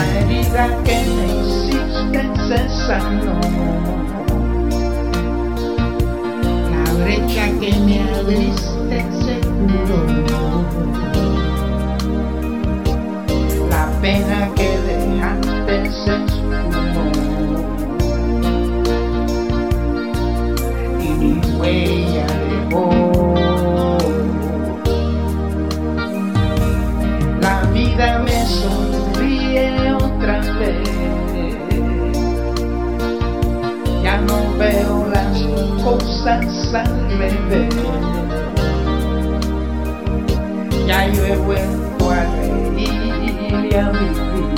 La herida que me hiciste se sanó. La brecha que me abriste revés. Ya yo he vuelto a reír y a vivir.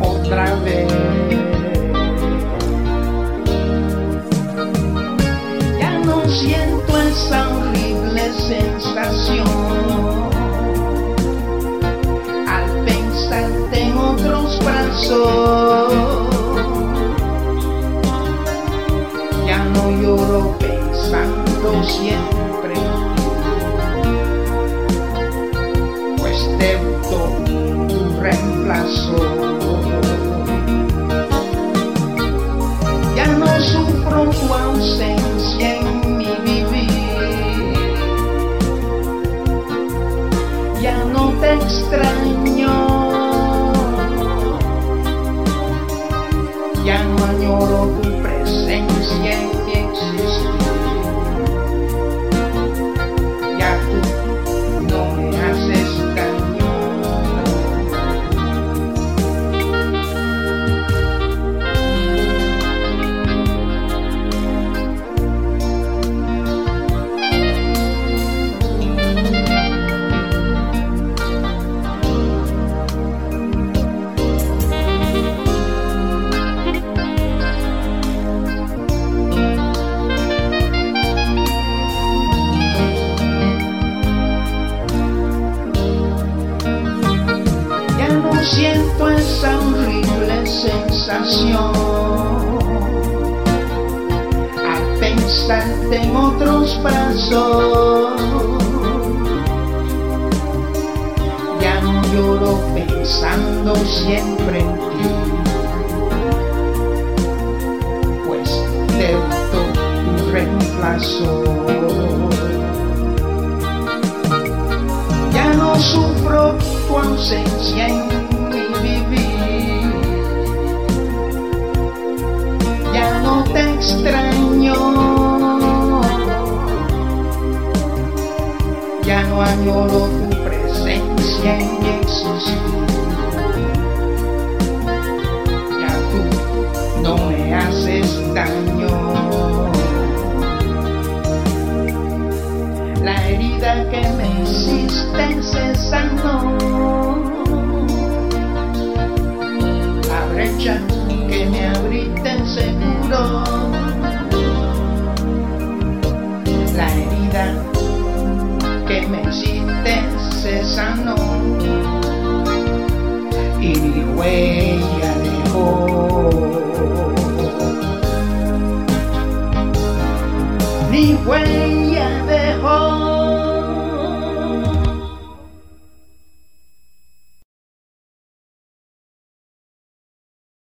Otra vez. Ya no siento esa horrible sensación al pensarte en otros brazos. Ya no lloro pensando siempre en ti, pues tu reemplazo. Ya no sufro tu ausencia en mi vivir. Ya no te extraño. Presencia Siento esa horrible sensación al pensarte en otros brazos. Ya no lloro pensando siempre en ti, pues debutó tu reemplazo. Ya no sufro tu ausencia en Ya no añoro tu presencia en mi existir. Ya tú no me haces daño. La herida que me hiciste se sanó. La brecha que me abriste seguro. La me hiciste se. Y